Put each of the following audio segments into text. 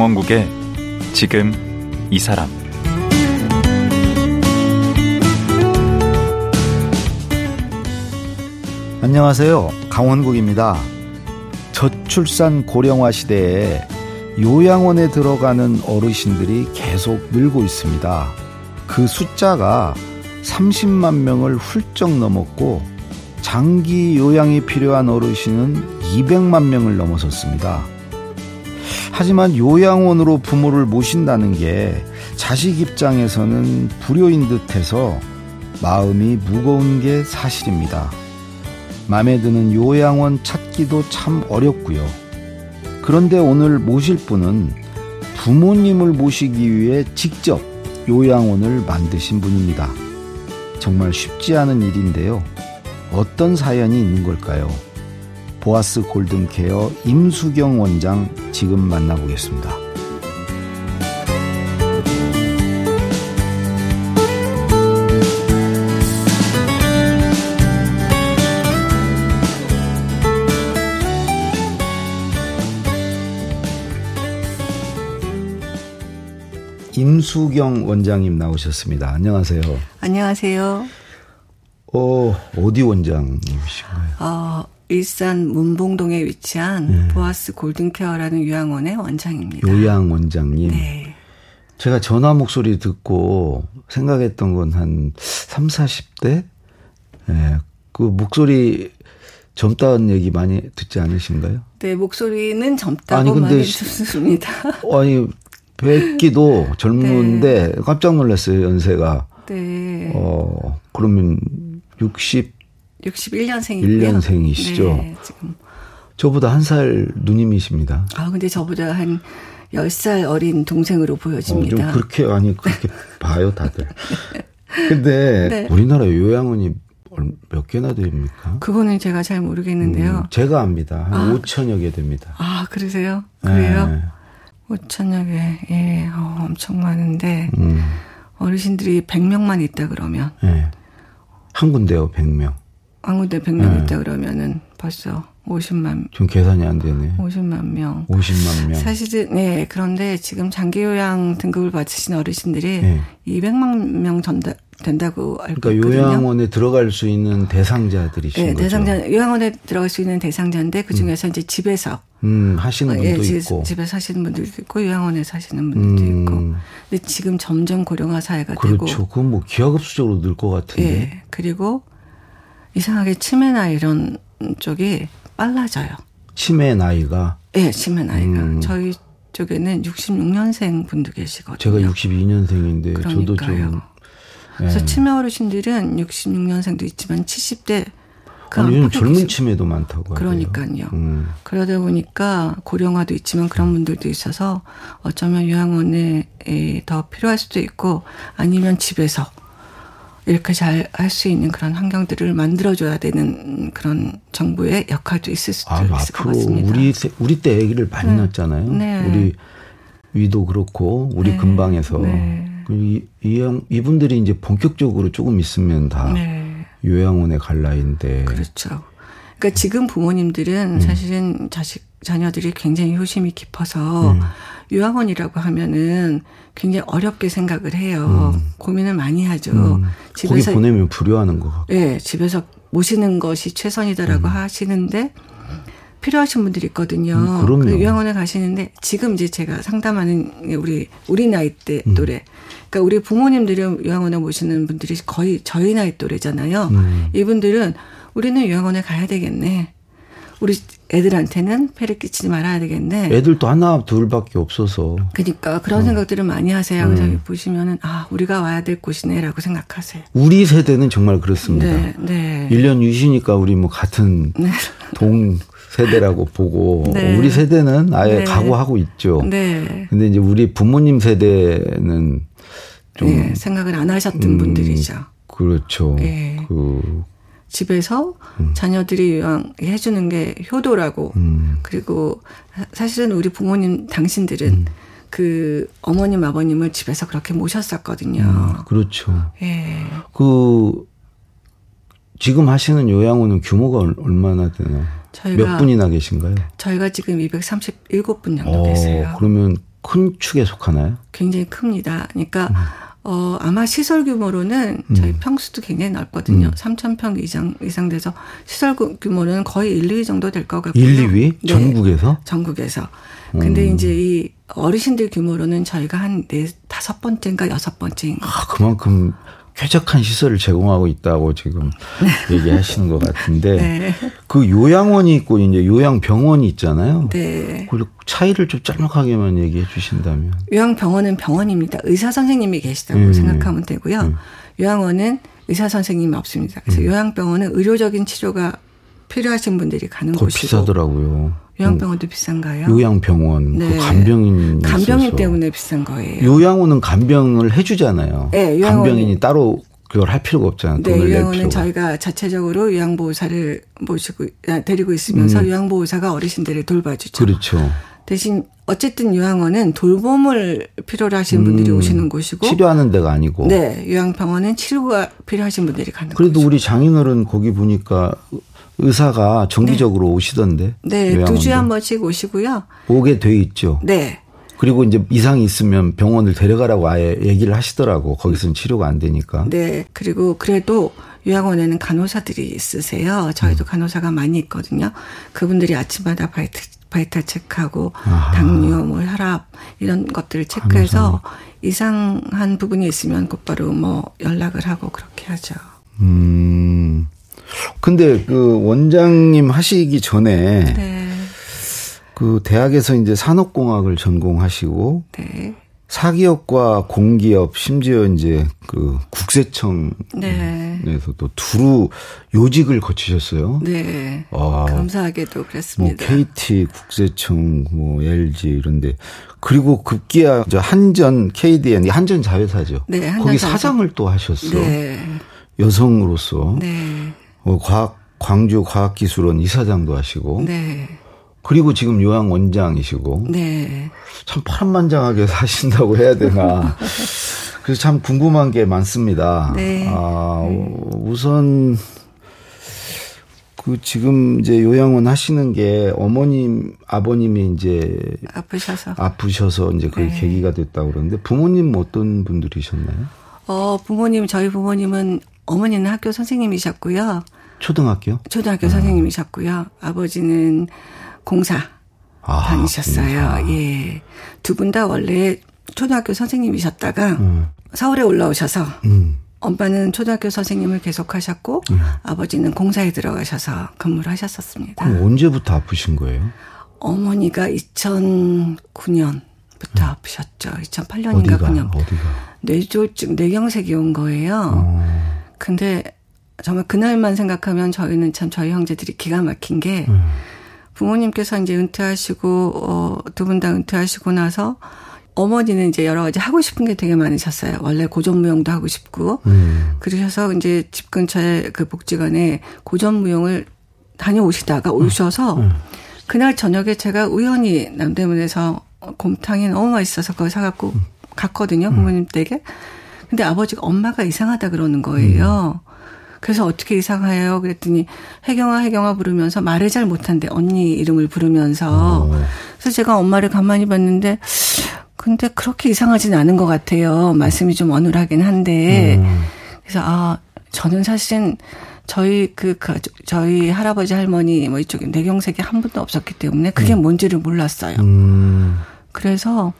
강원국의 지금 이 사람 안녕하세요. 강원국입니다. 저출산 고령화 시대에 요양원에 들어가는 어르신들이 계속 늘고 있습니다. 그 숫자가 30만 명을 훌쩍 넘었고 장기 요양이 필요한 어르신은 200만 명을 넘어섰습니다. 하지만 요양원으로 부모를 모신다는 게 자식 입장에서는 불효인 듯해서 마음이 무거운 게 사실입니다. 마음에 드는 요양원 찾기도 참 어렵고요. 그런데 오늘 모실 분은 부모님을 모시기 위해 직접 요양원을 만드신 분입니다. 정말 쉽지 않은 일인데요. 어떤 사연이 있는 걸까요? 보아스 골든케어 임수경 원장 지금 만나보겠습니다. 임수경 원장님 나오셨습니다. 안녕하세요. 안녕하세요. 어, 어디 원장님이신가요? 어, 일산 문봉동에 위치한 네. 보아스 골든케어라는 요양원의 원장입니다. 요양 원장님. 네. 제가 전화 목소리 듣고 생각했던 건 한 3, 40대? 네. 그 목소리 젊다는 얘기 많이 듣지 않으신가요? 네, 목소리는 젊다고 아니, 근데 많이 듣습니다. 아니, 뵙기도 젊은데 네. 깜짝 놀랐어요, 연세가. 네. 어, 그러면 60 61년생이고요. 1년생이시죠. 네, 지금 저보다 한 살 누님이십니다. 아, 근데 저보다 한 10살 어린 동생으로 보여집니다. 어, 좀 그렇게 아니 그렇게 봐요, 다들. 근데 네. 우리나라 요양원이 몇 개나 됩니까? 그거는 제가 잘 모르겠는데요. 음, 제가 압니다. 한 아. 5천여 개 됩니다. 아, 그러세요? 그래요? 네. 5천여 개. 예, 어, 엄청 많은데 음. 어르신들이 100명만 있다 그러면 네. 한 군데요, 100명. 한 군데 100명 네. 있다 그러면은 벌써 50만. 좀 계산이 안 되네. 50만 명. 50만 명. 사실은, 네. 그런데 지금 장기요양 등급을 받으신 어르신들이 네. 200만 명 전달, 된다고 알고 그러니까 있거든요. 요양원에 들어갈 수 있는 대상자들이신 네, 거죠. 대상자 요양원에 들어갈 수 있는 대상자인데 그 중에서 음. 이제 집에서 음, 하시는 어, 예, 분도 예, 있고 집에 사시는 분들도 있고 요양원에 사시는 분들도 음. 있고. 근데 지금 점점 고령화 사회가 그렇죠. 되고 그렇죠. 그건 뭐 기하급수적으로 늘 것 같은데. 예. 그리고 이상하게 치매나 이런 쪽이 빨라져요. 치매 나이가? 네, 치매 나이가. 음. 저희 쪽에는 66년생 분도 계시거든요. 제가 62년생인데 그러니까요. 저도 좀. 그래서 네. 치매 어르신들은 66년생도 있지만 70대 그 아니, 요즘 젊은 치매도 많다고 그러니까요. 음. 그러다 보니까 고령화도 있지만 그런 분들도 있어서 어쩌면 요양원에 더 필요할 수도 있고 아니면 집에서 이렇게 잘 할 수 있는 그런 환경들을 만들어줘야 되는 그런 정부의 역할도 있을 수도 아, 있을 것 같습니다. 우리 우리 때 아기를 많이 네. 낳았잖아요. 네. 우리 위도 그렇고 우리 네. 근방에서 네. 그 이, 이, 이분들이 이제 본격적으로 조금 있으면 다 네. 요양원에 갈 나이인데. 그렇죠. 그러니까 지금 부모님들은 음. 사실은 자식 자녀들이 굉장히 효심이 깊어서 음. 요양원이라고 하면은 굉장히 어렵게 생각을 해요. 음. 고민을 많이 하죠. 음. 집에서 거기 보내면 불효하는 거 같고. 네, 집에서 모시는 것이 최선이다라고 음. 하시는데 필요하신 분들이 있거든요. 음, 그럼요. 그 요양원에 가시는데 지금 이제 제가 상담하는 우리 우리 나이 대 음. 또래. 그러니까 우리 부모님들이 요양원에 모시는 분들이 거의 저희 나이 또래잖아요. 음. 이분들은 우리는 요양원에 가야 되겠네. 우리 애들한테는 폐를 끼치지 말아야 되겠네. 애들도 하나 둘밖에 없어서. 그러니까 그런 어. 생각들을 많이 하세요. 그래서 음. 보시면은 아 우리가 와야 될 곳이네라고 생각하세요. 우리 세대는 정말 그렇습니다. 네, 네. 1년 유시니까 우리 뭐 같은 네. 동 세대라고 보고 네. 우리 세대는 아예 네. 각오하고 있죠. 네. 근데 이제 우리 부모님 세대는 좀 네, 생각을 안 하셨던 음, 분들이죠. 그렇죠. 네. 그 집에서 음. 자녀들이 요양해 주는 게 효도라고 음. 그리고 사실은 우리 부모님 당신들은 음. 그 어머님 아버님을 집에서 그렇게 모셨었거든요. 음, 그렇죠. 예. 그 지금 하시는 요양원은 규모가 얼마나 되나? 몇 분이나 계신가요? 저희가 지금 237분 정도 어, 계세요. 그러면 큰 축에 속하나요? 굉장히 큽니다. 그러니까 음. 어, 아마 시설 규모로는 저희 음. 평수도 굉장히 넓거든요. 음. 3,000평 이상, 이상 돼서 시설 규모는 거의 1, 2위 정도 될 것 같고요. 1, 2위? 네. 전국에서? 전국에서. 근데 음. 이제 이 어르신들 규모로는 저희가 한 네, 다섯 번째인가 여섯 번째인가. 아, 그만큼 쾌적한 시설을 제공하고 있다고 지금 네. 얘기하시는 것 같은데 네. 그 요양원이 있고 이제 요양병원이 있잖아요. 네. 그 차이를 좀 짤막하게만 얘기해 주신다면. 요양병원은 병원입니다. 의사 선생님이 계시다고 음. 생각하면 되고요. 음. 요양원은 의사 선생님이 없습니다. 그래서 음. 요양병원은 의료적인 치료가 필요하신 분들이 가는 곳이고 비싸더라고요. 요양병원도 비싼가요? 요양병원, 그 네. 그 간병인 간병인 있어서. 때문에 비싼 거예요. 요양원은 간병을 해주잖아요. 네, 간병인이 따로 그걸 할 필요가 없잖아요. 네, 요양원은 저희가 자체적으로 요양보호사를 모시고 아, 데리고 있으면서 음. 요양보호사가 어르신들을 돌봐주죠. 그렇죠. 대신 어쨌든 요양원은 돌봄을 필요로 하시는 분들이 음, 오시는 곳이고 치료하는 데가 아니고 네 요양병원은 치료가 필요하신 분들이 가는 그래도 곳이고. 우리 장인어른 거기 보니까 의사가 정기적으로 네. 오시던데. 네, 두 주에 한 번씩 오시고요. 오게 돼 있죠. 네. 그리고 이제 이상이 있으면 병원을 데려가라고 아예 얘기를 하시더라고. 거기서는 치료가 안 되니까. 네. 그리고 그래도 요양원에는 간호사들이 있으세요. 저희도 음. 간호사가 많이 있거든요. 그분들이 아침마다 바이트, vital 체크하고 아하. 당뇨, 뭐 혈압 이런 것들을 체크해서 간호사. 이상한 부분이 있으면 곧바로 뭐 연락을 하고 그렇게 하죠. 음. 근데 그 원장님 하시기 전에 네. 그 대학에서 이제 산업공학을 전공하시고 네. 사기업과 공기업 심지어 이제 그 국세청에서도 네. 두루 요직을 거치셨어요. 네. 아, 감사하게도 그랬습니다. 뭐 KT, 국세청, 뭐 LG 이런데 그리고 급기야 한전 KDN 한전 자회사죠. 네, 한전 거기. 사장을 또 하셨어. 네. 여성으로서. 네. 뭐 과학 광주 과학기술원 이사장도 하시고. 네. 그리고 지금 요양 원장이시고. 네. 참 파란만장하게 사신다고 해야 되나. 그래서 참 궁금한 게 많습니다. 네. 아, 우선 그 지금 이제 요양원 하시는 게 어머님 아버님이 이제 아프셔서 아프셔서 이제 그 네. 계기가 됐다고 그러는데 부모님 어떤 분들이셨나요? 어 부모님 저희 부모님은 어머니는 학교 선생님이셨고요. 초등학교? 초등학교 아. 선생님이셨고요. 아버지는 공사 아, 다니셨어요. 공사. 예. 두 분 다 원래 초등학교 선생님이셨다가 음. 서울에 올라오셔서 음. 엄마는 초등학교 선생님을 계속하셨고 음. 아버지는 공사에 들어가셔서 근무를 하셨었습니다. 그럼 언제부터 아프신 거예요? 어머니가 2009년 부터 음. 아프셨죠. 2008년인가 어디가, 9년. 어디가? 뇌졸중, 뇌경색이 온 거예요. 어. 근데 정말 그날만 생각하면 저희는 참 저희 형제들이 기가 막힌 게 음. 부모님께서 이제 은퇴하시고 어, 두 분 다 은퇴하시고 나서 어머니는 이제 여러 가지 하고 싶은 게 되게 많으셨어요. 원래 고전무용도 하고 싶고 음. 그러셔서 이제 집 근처에 그 복지관에 고전무용을 다녀오시다가 음. 오셔서 음. 그날 저녁에 제가 우연히 남대문에서 곰탕이 너무 맛있어서 그걸 사갖고 음. 갔거든요 음. 부모님 댁에. 근데 아버지가 엄마가 이상하다 그러는 거예요. 음. 그래서 어떻게 이상해요? 그랬더니 혜경아 혜경아 부르면서 말을 잘 못한대 언니 이름을 부르면서 어. 그래서 제가 엄마를 가만히 봤는데 근데 그렇게 이상하진 않은 것 같아요. 말씀이 좀 어눌하긴 한데 음. 그래서 아 저는 사실은 저희 그, 그 저희 할아버지 할머니 뭐 이쪽에 뇌경색이 한 번도 없었기 때문에 그게 음. 뭔지를 몰랐어요. 음. 그래서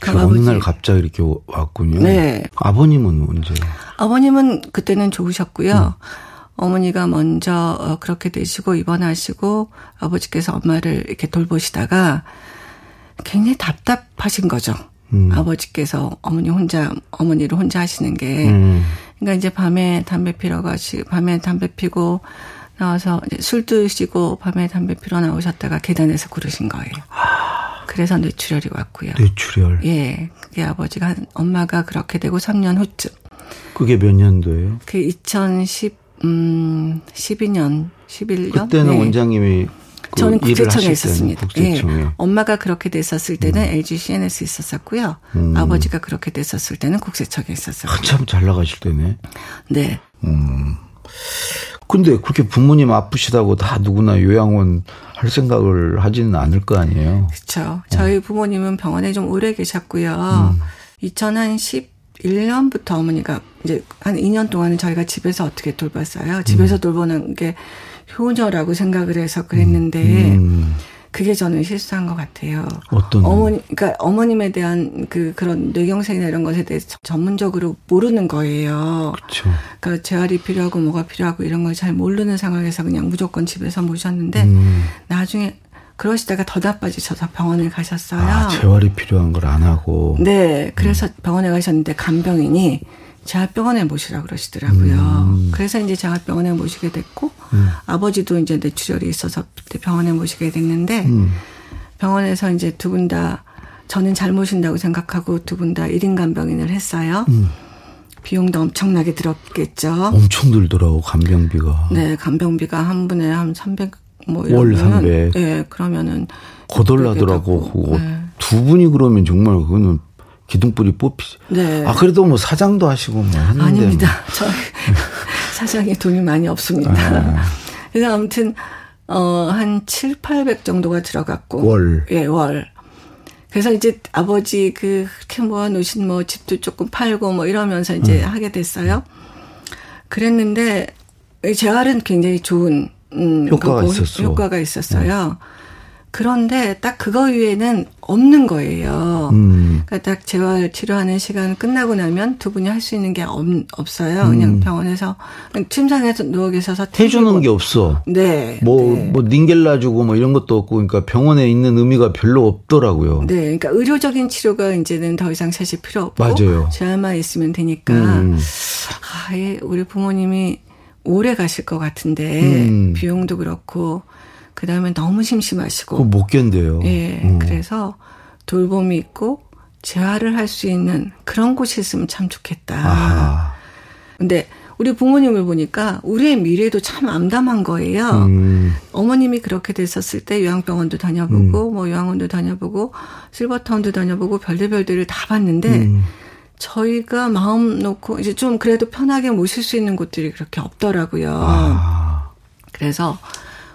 그 어느 날 갑자기 이렇게 왔군요. 네. 아버님은 언제? 아버님은 그때는 좋으셨고요. 음. 어머니가 먼저 어, 그렇게 되시고 입원하시고 아버지께서 엄마를 이렇게 돌보시다가 굉장히 답답하신 거죠. 음. 아버지께서 어머니 혼자 어머니를 혼자 하시는 게 음. 그러니까 이제 밤에 담배 피러 가시 밤에 담배 피고 나와서 술 드시고 밤에 담배 피러 나오셨다가 계단에서 구르신 거예요. 그래서 뇌출혈이 왔고요. 뇌출혈. 예. 그게 아버지가 한 엄마가 그렇게 되고 3년 후쯤. 그게 몇 년도예요? 그 2010, 음, 12년, 11년. 그때는 네. 원장님이 그 저는 국세청에 있었습니다. 국세청에. 예. 엄마가 그렇게 됐었을 때는 음. LG CNS 있었었고요. 음. 아버지가 그렇게 됐었을 때는 국세청에 있었어요. 한참 잘 나가실 때네. 네. 음. 근데 그렇게 부모님 아프시다고 다 누구나 요양원 할 생각을 하지는 않을 거 아니에요. 그렇죠. 저희 부모님은 병원에 좀 오래 계셨고요. 음. 2011년부터 어머니가 이제 한 2년 동안은 저희가 집에서 어떻게 돌봤어요. 집에서 음. 돌보는 게 효녀라고 생각을 해서 그랬는데 음. 그게 저는 실수한 것 같아요. 어떤 어머니 그러니까 어머님에 대한 그 그런 뇌경색이나 이런 것에 대해서 전문적으로 모르는 거예요. 그렇죠. 그러니까 재활이 필요하고 뭐가 필요하고 이런 걸 잘 모르는 상황에서 그냥 무조건 집에서 모셨는데 음. 나중에 그러시다가 더 나빠지셔서 병원을 가셨어요. 아, 재활이 필요한 걸 안 하고. 네, 그래서 음. 병원에 가셨는데 간병인이 재활병원에 모시라 그러시더라고요. 음. 그래서 이제 재활병원에 모시게 됐고 음. 아버지도 이제 뇌출혈이 있어서 그때 병원에 모시게 됐는데 음. 병원에서 이제 두 분 다 저는 잘 모신다고 생각하고 두 분 다 1인 간병인을 했어요. 음. 비용도 엄청나게 들었겠죠. 엄청 들더라고 간병비가. 네, 간병비가 한 분에 한 300. 뭐 월 300. 네, 그러면은 거덜나더라고. 그거 네. 두 분이 그러면 정말 그거는 기둥뿌리 뽑히지. 네. 아, 그래도 뭐 사장도 하시고 뭐 했는데. 아닙니다. 뭐. 저 사장에 돈이 많이 없습니다. 아. 그래서 아무튼, 어, 한 7, 800 정도가 들어갔고. 월. 예, 월. 그래서 이제 아버지 그, 그렇게 모아 놓으신 뭐 집도 조금 팔고 뭐 이러면서 이제 음. 하게 됐어요. 그랬는데, 재활은 굉장히 좋은, 음, 효과가 있었어. 효과가 있었어요. 네. 그런데 딱 그거 위에는 없는 거예요. 음. 그러니까 딱 재활 치료하는 시간 끝나고 나면 두 분이 할 수 있는 게 없, 없어요. 음. 그냥 병원에서 침상에서 누워 계셔서 해주는 게 없어. 네. 뭐뭐 네. 뭐 닌겔라 주고 뭐 이런 것도 없고 그러니까 병원에 있는 의미가 별로 없더라고요. 네, 그러니까 의료적인 치료가 이제는 더 이상 사실 필요 없고 맞아요. 재활만 있으면 되니까 음. 아, 예, 우리 부모님이 오래 가실 것 같은데 음. 비용도 그렇고. 그 다음에 너무 심심하시고. 못 견뎌요. 예. 음. 그래서 돌봄이 있고 재활을 할 수 있는 그런 곳이 있으면 참 좋겠다. 아. 근데 우리 부모님을 보니까 우리의 미래도 참 암담한 거예요. 음. 어머님이 그렇게 됐었을 때 요양병원도 다녀보고 음. 뭐 요양원도 다녀보고 실버타운도 다녀보고 별들별들을 다 봤는데 음. 저희가 마음 놓고 이제 좀 그래도 편하게 모실 수 있는 곳들이 그렇게 없더라고요. 아. 그래서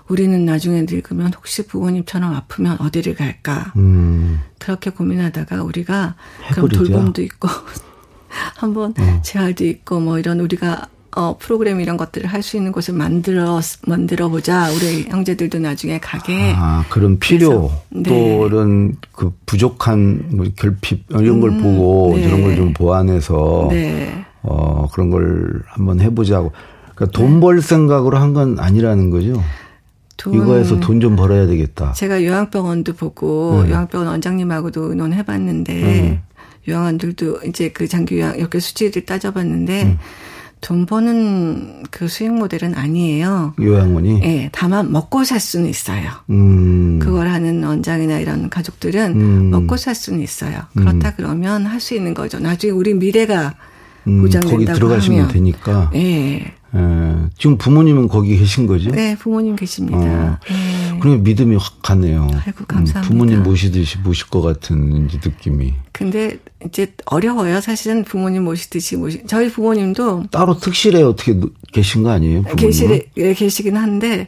우리는 나중에 늙으면 혹시 부모님처럼 아프면 어디를 갈까? 음. 그렇게 고민하다가 우리가 그럼 돌봄도 있고 한번 어. 재활도 있고 뭐 이런 우리가 어 프로그램 이런 것들을 할 수 있는 곳을 만들어 만들어 보자. 우리 형제들도 나중에 가게. 아 그런 필요 네. 또 이런 그 부족한 뭐 결핍 이런 걸 음, 보고 네. 이런 걸 좀 보완해서 네. 어 그런 걸 한번 해보자고. 그러니까 돈벌 네. 생각으로 한 건 아니라는 거죠. 돈, 이거에서 돈 좀 벌어야 되겠다. 제가 요양병원도 보고 네. 요양병원 원장님하고도 의논해봤는데 네. 요양원들도 이제 그 장기 요양 이렇게 수치를 따져봤는데 음. 돈 버는 그 수익 모델은 아니에요. 요양원이? 예, 다만 먹고 살 수는 있어요. 음. 그걸 하는 원장이나 이런 가족들은 음. 먹고 살 수는 있어요. 그렇다 음. 그러면 할 수 있는 거죠. 나중에 우리 미래가 음, 보장된다고 거기 들어가시면 하면. 되니까. 예. 예. 지금 부모님은 거기 계신 거죠? 네, 부모님 계십니다. 어. 네. 그러면 믿음이 확 가네요. 아이고, 감사합니다. 음, 부모님 모시듯이 모실 것 같은 느낌이. 근데 이제 어려워요. 사실은 부모님 모시듯이 모시. 저희 부모님도 따로 특실에 어떻게 계신 거 아니에요? 부모님은? 계실에 예, 계시긴 한데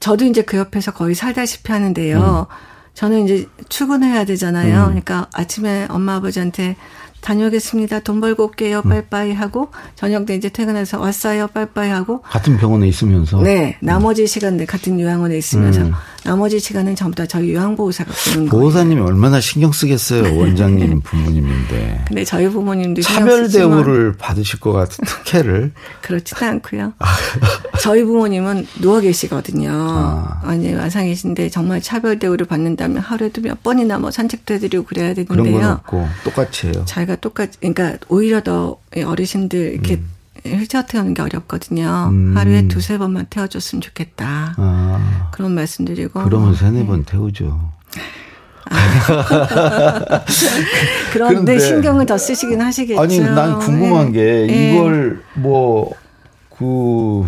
저도 이제 그 옆에서 거의 살다시피 하는데요. 음. 저는 이제 출근해야 되잖아요. 음. 그러니까 아침에 엄마 아버지한테 다녀오겠습니다. 돈 벌고 올게요. 음. 빠이빠이 하고 저녁 때 이제 퇴근해서 왔어요. 빠이빠이 하고 같은 병원에 있으면서 네 나머지 시간들 같은 요양원에 있으면서 음. 나머지 시간은 전부 다 저희 요양보호사가 보는 거예요. 보호사님이 얼마나 신경 쓰겠어요. 원장님 부모님인데. 근데 저희 부모님도 차별 대우를 받으실 것 같은 특혜를 그렇지도 않고요. 저희 부모님은 누워 계시거든요. 아. 아니 와상 계신데 정말 차별 대우를 받는다면 하루에도 몇 번이나 뭐 산책도 해드리고 그래야 되는데요. 그런 건 없고 똑같이 해요. 자기가 똑같이 그러니까 오히려 더 어르신들 이렇게 음. 휠체어 태우는 게 어렵거든요. 음. 하루에 두세 번만 태워줬으면 좋겠다. 아. 그런 말씀드리고. 그러면 세네 번 네. 태우죠. 아. 그런데 신경을 더 쓰시긴 하시겠죠. 아니, 난 궁금한 게 네. 이걸 뭐, 그,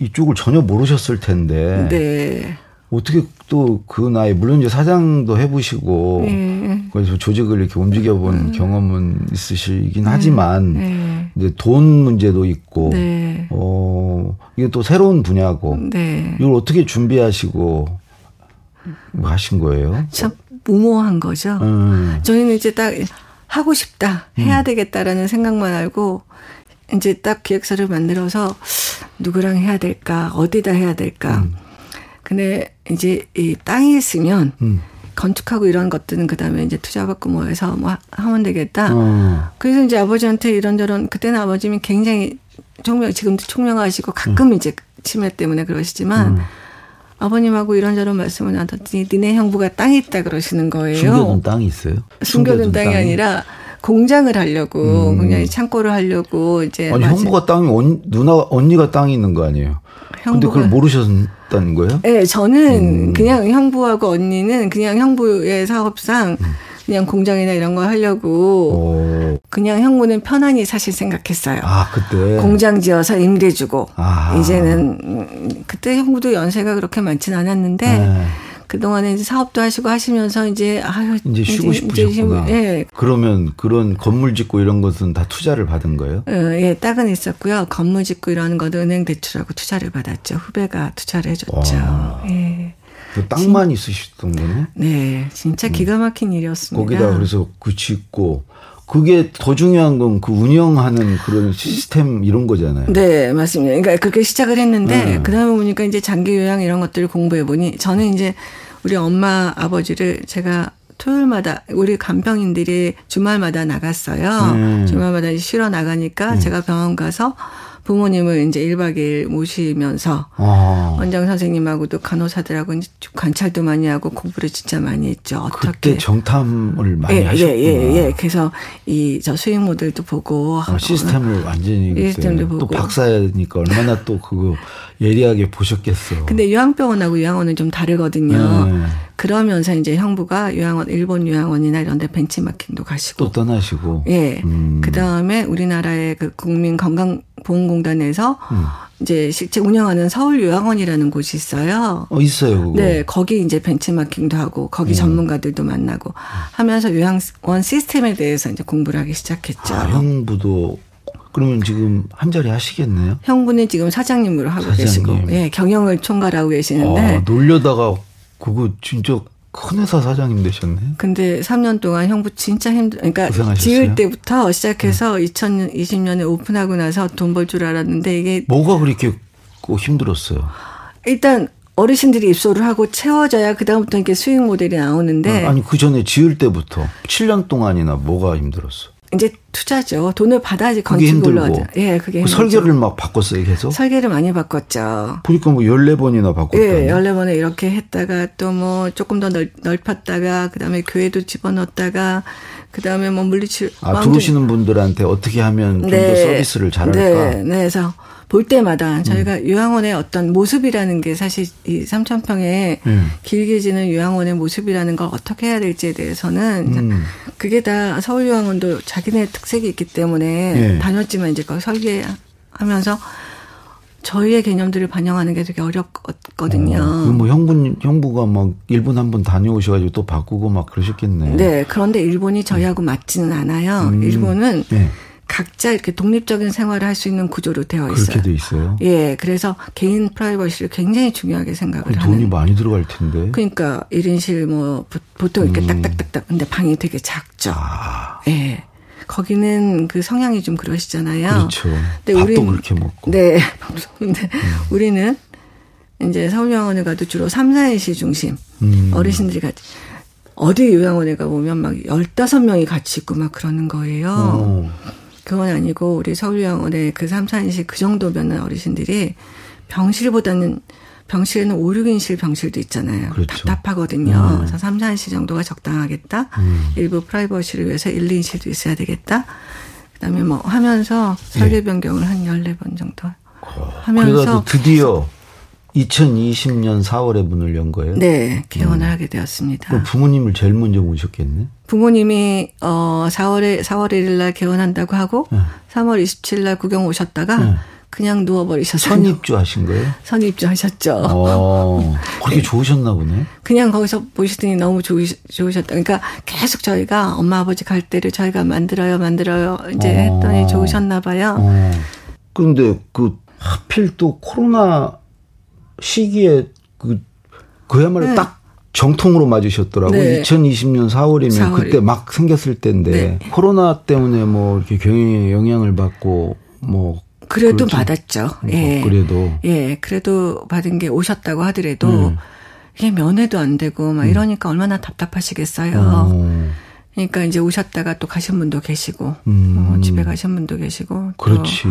이쪽을 전혀 모르셨을 텐데. 네. 어떻게 또 그 나이 물론 이제 사장도 해보시고 네. 그래서 조직을 이렇게 움직여본 음. 경험은 있으시긴 하지만 네. 이제 돈 문제도 있고 네. 어 이게 또 새로운 분야고. 네. 이걸 어떻게 준비하시고 하신 거예요? 참 무모한 거죠. 음. 저희는 이제 딱 하고 싶다, 해야 음. 되겠다라는 생각만 알고 이제 딱 기획서를 만들어서 누구랑 해야 될까, 어디다 해야 될까. 음. 근데 이제 이 땅이 있으면 음. 건축하고 이런 것들은 그다음에 이제 투자받고 뭐 해서 뭐 하면 되겠다. 어. 그래서 이제 아버지한테 이런저런 그때는 아버님이 굉장히 총명 지금도 총명하시고 가끔 음. 이제 치매 때문에 그러시지만 음. 아버님하고 이런저런 말씀을 나눴더니 니네 형부가 땅이 있다 그러시는 거예요. 숨겨둔 땅이 있어요? 숨겨둔, 땅이, 땅이, 아니라 공장을 하려고 음. 그냥 창고를 하려고 이제 아니 형부가 땅이 언, 누나 언니가 땅이 있는 거 아니에요? 형부가. 근데 그걸 모르셨다는 거예요? 네, 저는 음. 그냥 형부하고 언니는 그냥 형부의 사업상 음. 그냥 공장이나 이런 거 하려고 오. 그냥 형부는 편안히 사실 생각했어요. 아 그때 공장 지어서 임대주고 아. 이제는 그때 형부도 연세가 그렇게 많지는 않았는데 네. 그동안에 이제 사업도 하시고 하시면서 이제 아유 이제 쉬고 이제 싶으셨구나. 예. 그러면 그런 건물 짓고 이런 것은 다 투자를 받은 거예요? 예, 예 땅은 있었고요. 건물 짓고 이러는 것도 은행 대출하고 투자를 받았죠. 후배가 투자를 해줬죠. 와. 예. 그 땅만 있으셨던 거네? 네, 진짜 기가 막힌 일이었습니다. 거기다 그래서 그 짓고 그게 더 중요한 건 그 운영하는 그런 시스템 이런 거잖아요. 네, 맞습니다. 그러니까 그렇게 시작을 했는데 네. 그다음에 보니까 이제 장기 요양 이런 것들을 공부해 보니 저는 이제 우리 엄마 아버지를 제가 토요일마다 우리 간병인들이 주말마다 나갔어요. 네. 주말마다 쉬러 나가니까 네. 제가 병원 가서 부모님을 이제 1박 2일 모시면서 아. 원장 선생님하고도 간호사들하고 이제 관찰도 많이 하고 공부를 진짜 많이 했죠. 어떻게 그때 정탐을 많이 예, 하셨구나. 예, 예, 예. 그래서 이 저 수익 모델도 보고 아, 시스템을 완전히 시스템도 보고 또 박사니까 얼마나 또 그거 예리하게 보셨겠어. 근데 요양병원하고 요양원은 좀 다르거든요. 네. 그러면서 이제 형부가 요양원 일본 요양원이나 이런 데 벤치마킹도 가시고 또 떠나시고 예. 음. 그다음에 우리나라의 그 국민 건강 보험공단에서 음. 이제 실제 운영하는 서울 요양원이라는 곳이 있어요. 어, 있어요. 그거. 네, 거기 이제 벤치마킹도 하고 거기 음. 전문가들도 만나고 하면서 요양원 시스템에 대해서 이제 공부를 하기 시작했죠. 아, 형부도 그러면 지금 한 자리 하시겠네요? 형부는 지금 사장님으로 하고 사장님. 계시고, 예, 경영을 총괄하고 계시는데. 아, 놀려다가 그거 진짜 큰 회사 사장님 되셨네. 근데 3년 동안 형부 진짜 힘들, 그러니까 고생하셨어요? 지을 때부터 시작해서 네. 2020년에 오픈하고 나서 돈 벌 줄 알았는데 이게 뭐가 그렇게 힘들었어요? 일단 어르신들이 입소를 하고 채워져야 그다음부터 이렇게 수익 모델이 나오는데 아니 그 전에 지을 때부터 7년 동안이나 뭐가 힘들었어? 이제 투자죠. 돈을 받아야지 건축을 하죠. 예, 그게 그 설계를 막 바꿨어요, 계속. 설계를 많이 바꿨죠. 보니까 뭐 14번이나 바꿨다. 예, 14번에 이렇게 했다가 또 뭐 조금 더 넓, 넓혔다가 그다음에 교회도 집어넣었다가 그다음에 뭐 물리치료 아, 들어오시는 분들한테 어떻게 하면 좀더 네. 서비스를 잘할까? 네, 네. 그래서 볼 때마다 저희가 음. 요양원의 어떤 모습이라는 게 사실 이 삼천평에 음. 길게 지는 요양원의 모습이라는 걸 어떻게 해야 될지에 대해서는 음. 그게 다 서울 요양원도 자기네 특색이 있기 때문에 네. 다녔지만 이제 거기 설계하면서 저희의 개념들을 반영하는 게 되게 어렵거든요. 어, 뭐 형분 형부가 막 일본 한번 다녀오셔가지고 또 바꾸고 막 그러셨겠네. 네, 그런데 일본이 저희하고 맞지는 않아요. 음. 일본은 네. 각자 이렇게 독립적인 생활을 할 수 있는 구조로 되어 있어요. 그렇게 돼 있어요. 예, 그래서 개인 프라이버시를 굉장히 중요하게 생각을 하는. 돈이 많이 들어갈 텐데. 그러니까 1인실 뭐 보통 이렇게 음. 딱딱딱딱 근데 방이 되게 작죠. 아. 예. 거기는 그 성향이 좀 그러시잖아요. 그렇죠. 근데 밥도 우리 그렇게 먹고. 네. 근데 음. 우리는 이제 서울병원에 가도 주로 3, 4인실 중심 음. 어르신들이 같이 어디 요양원에 가보면 막 15명이 같이 있고 막 그러는 거예요. 오. 그건 아니고 우리 서울병원에 그 3, 4인실 그 정도면 어르신들이 병실보다는 병실에는 5, 6인실 병실도 있잖아요. 그렇죠. 답답하거든요. 음. 그래서 3, 4인실 정도가 적당하겠다. 음. 일부 프라이버시를 위해서 1, 2인실도 있어야 되겠다. 그다음에 뭐 하면서 설계 예. 변경을 네. 한 14번 정도 어, 하면서 드디어 2020년 4월에 문을 연 거예요? 네, 개원을 음. 하게 되었습니다. 그럼 부모님을 제일 먼저 모셨겠네? 부모님이 어 4월에 4월 1일 날 개원한다고 하고 네. 3월 27일 날 구경 오셨다가 네. 그냥 누워버리셨어요. 선입주 하신 거예요? 선입주 하셨죠. 어, 그렇게 좋으셨나 보네. 그냥 거기서 보시더니 너무 좋으, 좋으셨다. 그러니까 계속 저희가 엄마 아버지 갈 때를 저희가 만들어요, 만들어요. 이제 어. 했더니 좋으셨나 봐요. 어. 그런데 그 하필 또 코로나 시기에 그 그야말로 네. 딱 정통으로 맞으셨더라고요. 네. 2020년 4월이면 4월. 그때 막 생겼을 때인데 네. 코로나 때문에 뭐 이렇게 경영에 영향을 받고 뭐 그래도 그렇죠. 받았죠. 뭐 예. 그래도 예, 그래도 받은 게 오셨다고 하더라도 음. 이게 면회도 안 되고 막 음. 이러니까 얼마나 답답하시겠어요. 어. 그러니까 이제 오셨다가 또 가신 분도 계시고 음. 어, 집에 가신 분도 계시고 그렇지.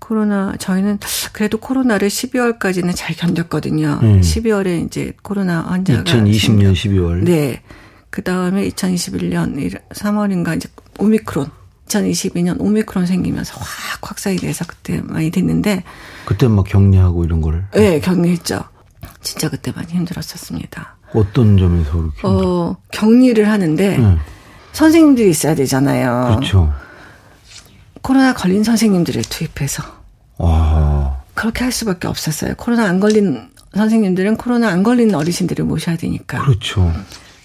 코로나 저희는 그래도 코로나를 12월까지는 잘 견뎠거든요. 음. 12월에 이제 코로나 환자가 2020년 12월. 네. 그 다음에 2021년 3월인가 이제 오미크론 2022년 오미크론 생기면서 확 확산이 돼서 그때 많이 됐는데 그때 막 격리하고 이런 거를 네 격리했죠. 진짜 그때 많이 힘들었었습니다. 어떤 점에서 그렇게 어 격리를 하는데 네. 선생님들이 있어야 되잖아요. 그렇죠. 코로나 걸린 선생님들을 투입해서 와. 그렇게 할 수밖에 없었어요. 코로나 안 걸린 선생님들은 코로나 안 걸린 어르신들을 모셔야 되니까. 그렇죠.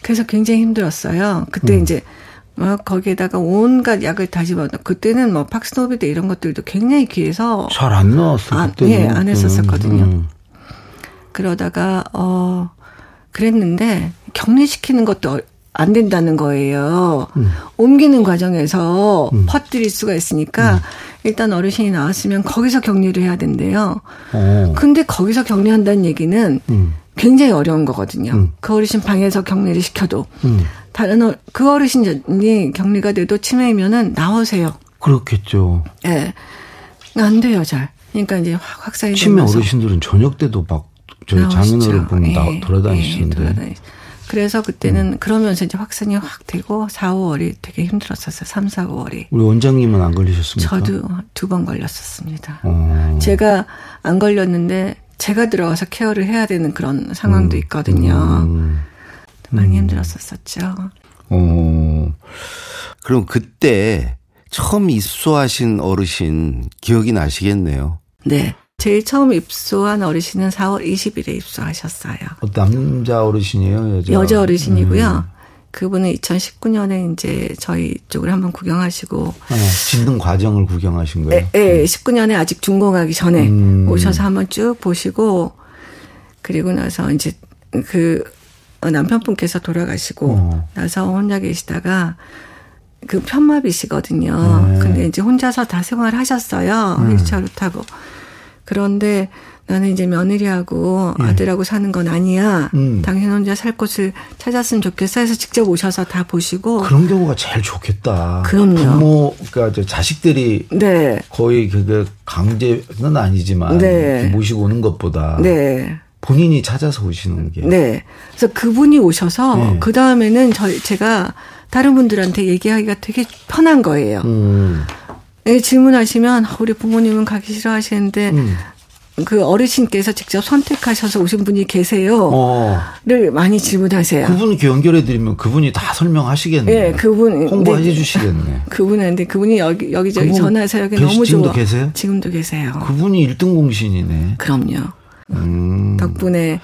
그래서 굉장히 힘들었어요. 그때 음. 이제 막 거기에다가 온갖 약을 다 집어넣어. 그때는 뭐 팍스노비드 이런 것들도 굉장히 귀해서 잘 안 나왔어요. 아, 예, 안 했었었거든요. 음, 음. 그러다가 어 그랬는데 격리시키는 것도 안 된다는 거예요. 음. 옮기는 과정에서 음. 퍼뜨릴 수가 있으니까 음. 일단 어르신이 나왔으면 거기서 격리를 해야 된대요. 오. 어. 근데 거기서 격리한다는 얘기는 음. 굉장히 어려운 거거든요. 음. 그 어르신 방에서 격리를 시켜도 음. 다른 어, 그 어르신이 격리가 돼도 치매이면은 나오세요. 그렇겠죠. 예. 네. 안 돼요, 잘. 그러니까 이제 확 확산이 치매 되면서. 어르신들은 저녁 때도 막 저희 장인어른 예, 돌아다니시는데. 예, 그래서 그때는 음. 그러면서 이제 확산이 확 되고 4, 5월이 되게 힘들었었어요. 3, 4, 5월이. 우리 원장님은 안 걸리셨습니까? 저도 두 번 걸렸었습니다. 어. 제가 안 걸렸는데 제가 들어가서 케어를 해야 되는 그런 상황도 음. 있거든요. 음. 많이 음. 힘들었었죠. 어. 그럼 그때 처음 입소하신 어르신 기억이 나시겠네요. 네. 제일 처음 입소한 어르신은 4월 20일에 입소하셨어요. 어, 남자 어르신이에요, 여자? 여자 어르신이고요. 음. 그분은 2019년에 이제 저희 쪽을 한번 구경하시고 네, 짓는 과정을 구경하신 거예요. 네, 네 19년에 아직 준공하기 전에 음. 오셔서 한번 쭉 보시고 그리고 나서 이제 그 남편분께서 돌아가시고 어. 나서 혼자 계시다가 그 편마비시거든요. 네. 근데 이제 혼자서 다 생활하셨어요. 음. 휠체어를 타고. 그런데 나는 이제 며느리하고 예. 아들하고 사는 건 아니야. 음. 당신 혼자 살 곳을 찾았으면 좋겠어 해서 직접 오셔서 다 보시고. 그런 경우가 제일 좋겠다. 그럼요. 부모가 그러니까 자식들이 네. 거의 그게 강제는 아니지만 네. 모시고 오는 것보다 네. 본인이 찾아서 오시는 게. 네. 그래서 그분이 오셔서 네. 그 다음에는 저 제가 다른 분들한테 얘기하기가 되게 편한 거예요. 음. 네, 질문하시면 우리 부모님은 가기 싫어하시는데 음. 그 어르신께서 직접 선택하셔서 오신 분이 계세요. 어. 를 많이 질문하세요. 그분께 연결해 드리면 그분이 다 설명하시겠네. 네, 그분 홍보해 네, 주시겠네. 그분한테 그분이 여기 여기저기 그분 전화해서 여기 너무 좋아. 지금도 계세요? 지금도 계세요. 그분이 1등 공신이네. 그럼요. 음. 덕분에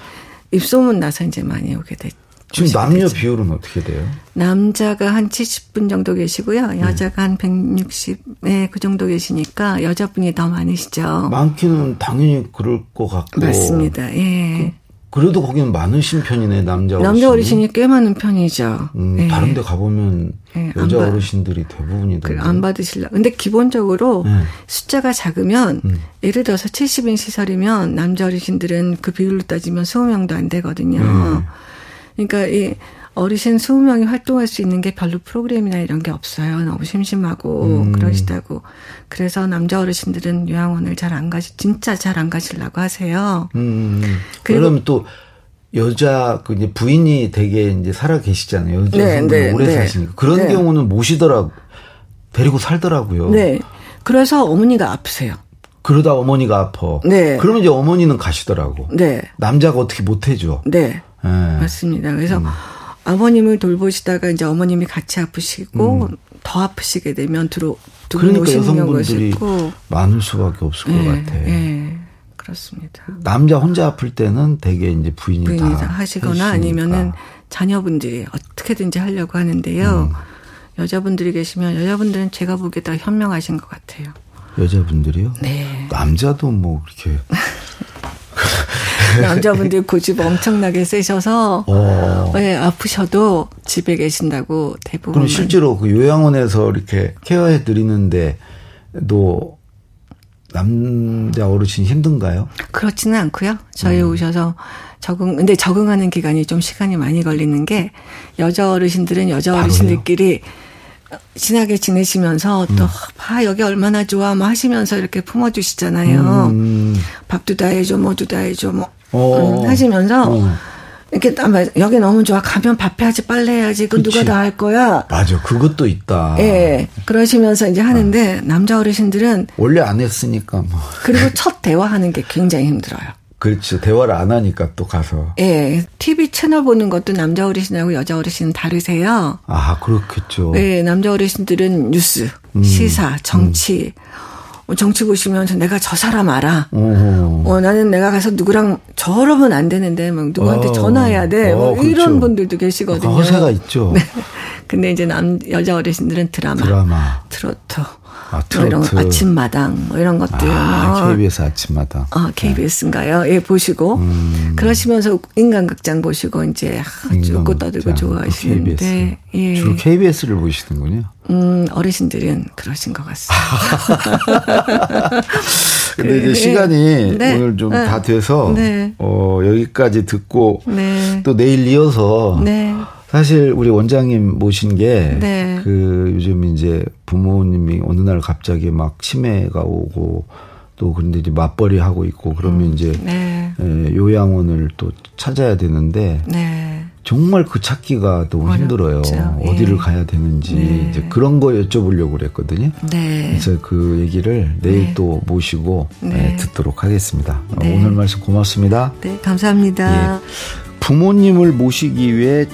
입소문 나서 이제 많이 오게 됐죠. 지금 남녀 되죠. 비율은 어떻게 돼요? 남자가 한 70분 정도 계시고요. 네. 여자가 네. 한 160에 그 정도 계시니까 여자분이 더 많으시죠. 많기는 당연히 그럴 것 같고. 맞습니다. 예. 그, 래도 거기는 많으신 편이네 남자 어르신. 남자 어르신이 꽤 많은 편이죠. 음, 예. 다른데 가보면 예. 여자 어르신들이 대부분이더. 안 받으실라. 근데 기본적으로 예. 숫자가 작으면 음. 예를 들어서 70인 시설이면 남자 어르신들은 그 비율로 따지면 20명도 안 되거든요. 음. 그러니까 이 어르신 20명이 활동할 수 있는 게 별로 프로그램이나 이런 게 없어요. 너무 심심하고 음. 그러시다고. 그래서 남자 어르신들은 요양원을 잘 안 가시, 진짜 잘 안 가시려고 하세요. 음. 그럼 또 여자 그 이제 부인이 되게 이제 살아 계시잖아요. 여자 네, 네, 오래 네. 사시니까 그런 네. 경우는 모시더라고 데리고 살더라고요. 네. 그래서 어머니가 아프세요. 그러다 어머니가 아파. 네. 그러면 이제 어머니는 가시더라고. 네. 남자가 어떻게 못 해줘. 네. 네. 맞습니다. 그래서 음. 아버님을 돌보시다가 이제 어머님이 같이 아프시고 음. 더 아프시게 되면 들어 두 그러니까 여성분들이 많을 수밖에 없을 네, 것 같아. 네. 그렇습니다. 남자 혼자 아플 때는 대개 이제 부인이, 부인이 다, 하시거나 아니면은 자녀분들이 어떻게든지 하려고 하는데요. 음. 여자분들이 계시면 여자분들은 제가 보기에 다 현명하신 것 같아요. 여자분들이요? 네. 남자도 뭐 그렇게 남자분들 고집 엄청나게 세셔서 어. 네, 아프셔도 집에 계신다고 대부분. 그럼 실제로 그 요양원에서 이렇게 케어해 드리는데도 남자 어르신 힘든가요? 그렇지는 않고요. 저희 음. 오셔서 적응 근데 적응하는 기간이 좀 시간이 많이 걸리는 게 여자 어르신들은 여자 어르신들끼리 친하게 지내시면서 또, 음. 봐, 여기 얼마나 좋아, 뭐 하시면서 이렇게 품어주시잖아요. 음. 밥도 다 해줘, 뭐도 다 해줘, 뭐, 어. 음, 하시면서, 어. 이렇게 여기 너무 좋아 가면 밥 해야지 빨래 해야지 그 누가 다 할 거야. 맞아 그것도 있다. 예 그러시면서 이제 하는데 어. 남자 어르신들은 원래 안 했으니까 뭐. 그리고 첫 대화하는 게 굉장히 힘들어요. 그렇죠. 대화를 안 하니까 또 가서. 예. TV 채널 보는 것도 남자 어르신하고 여자 어르신은 다르세요. 아, 그렇겠죠. 예. 남자 어르신들은 뉴스, 음. 시사, 정치. 음. 어, 정치 보시면서 내가 저 사람 알아. 오. 어, 나는 내가 가서 누구랑 저러면 안 되는데 막 누구한테 어. 전화해야 돼. 뭐 그렇죠. 이런 분들도 계시거든요. 허세가 있죠. 네. 근데 이제 남 여자 어르신들은 드라마, 드라마. 트로트, 아, 뭐 이런 아침마당 뭐 이런 것들. 아, KBS 아침마당. 아, KBS인가요? 예, 보시고 음. 그러시면서 인간극장 보시고 이제 웃고 떠들고 좋아하시는데 예. 주로 KBS를 보시는군요. 음, 어르신들은 그러신 것 같습니다. 근데 이제 그, 시간이 네. 오늘 좀다 네. 돼서 네. 어, 여기까지 듣고 네. 또 내일 이어서 네. 사실 우리 원장님 모신 게그 네. 요즘 이제 부모님이 어느 날 갑자기 막 치매가 오고 또 그런데 이제 맞벌이 하고 있고 그러면 음, 이제 네. 예, 요양원을 또 찾아야 되는데 네. 정말 그 찾기가 너무 어렵죠. 힘들어요. 예. 어디를 가야 되는지 네. 이제 그런 거 여쭤보려고 그랬거든요. 네. 그래서 그 얘기를 내일 네. 또 모시고 네. 예, 듣도록 하겠습니다. 오늘 말씀 고맙습니다. 네, 감사합니다. 예. 부모님을 모시기 위해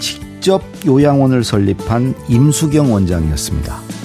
직접 요양원을 설립한 임수경 원장이었습니다.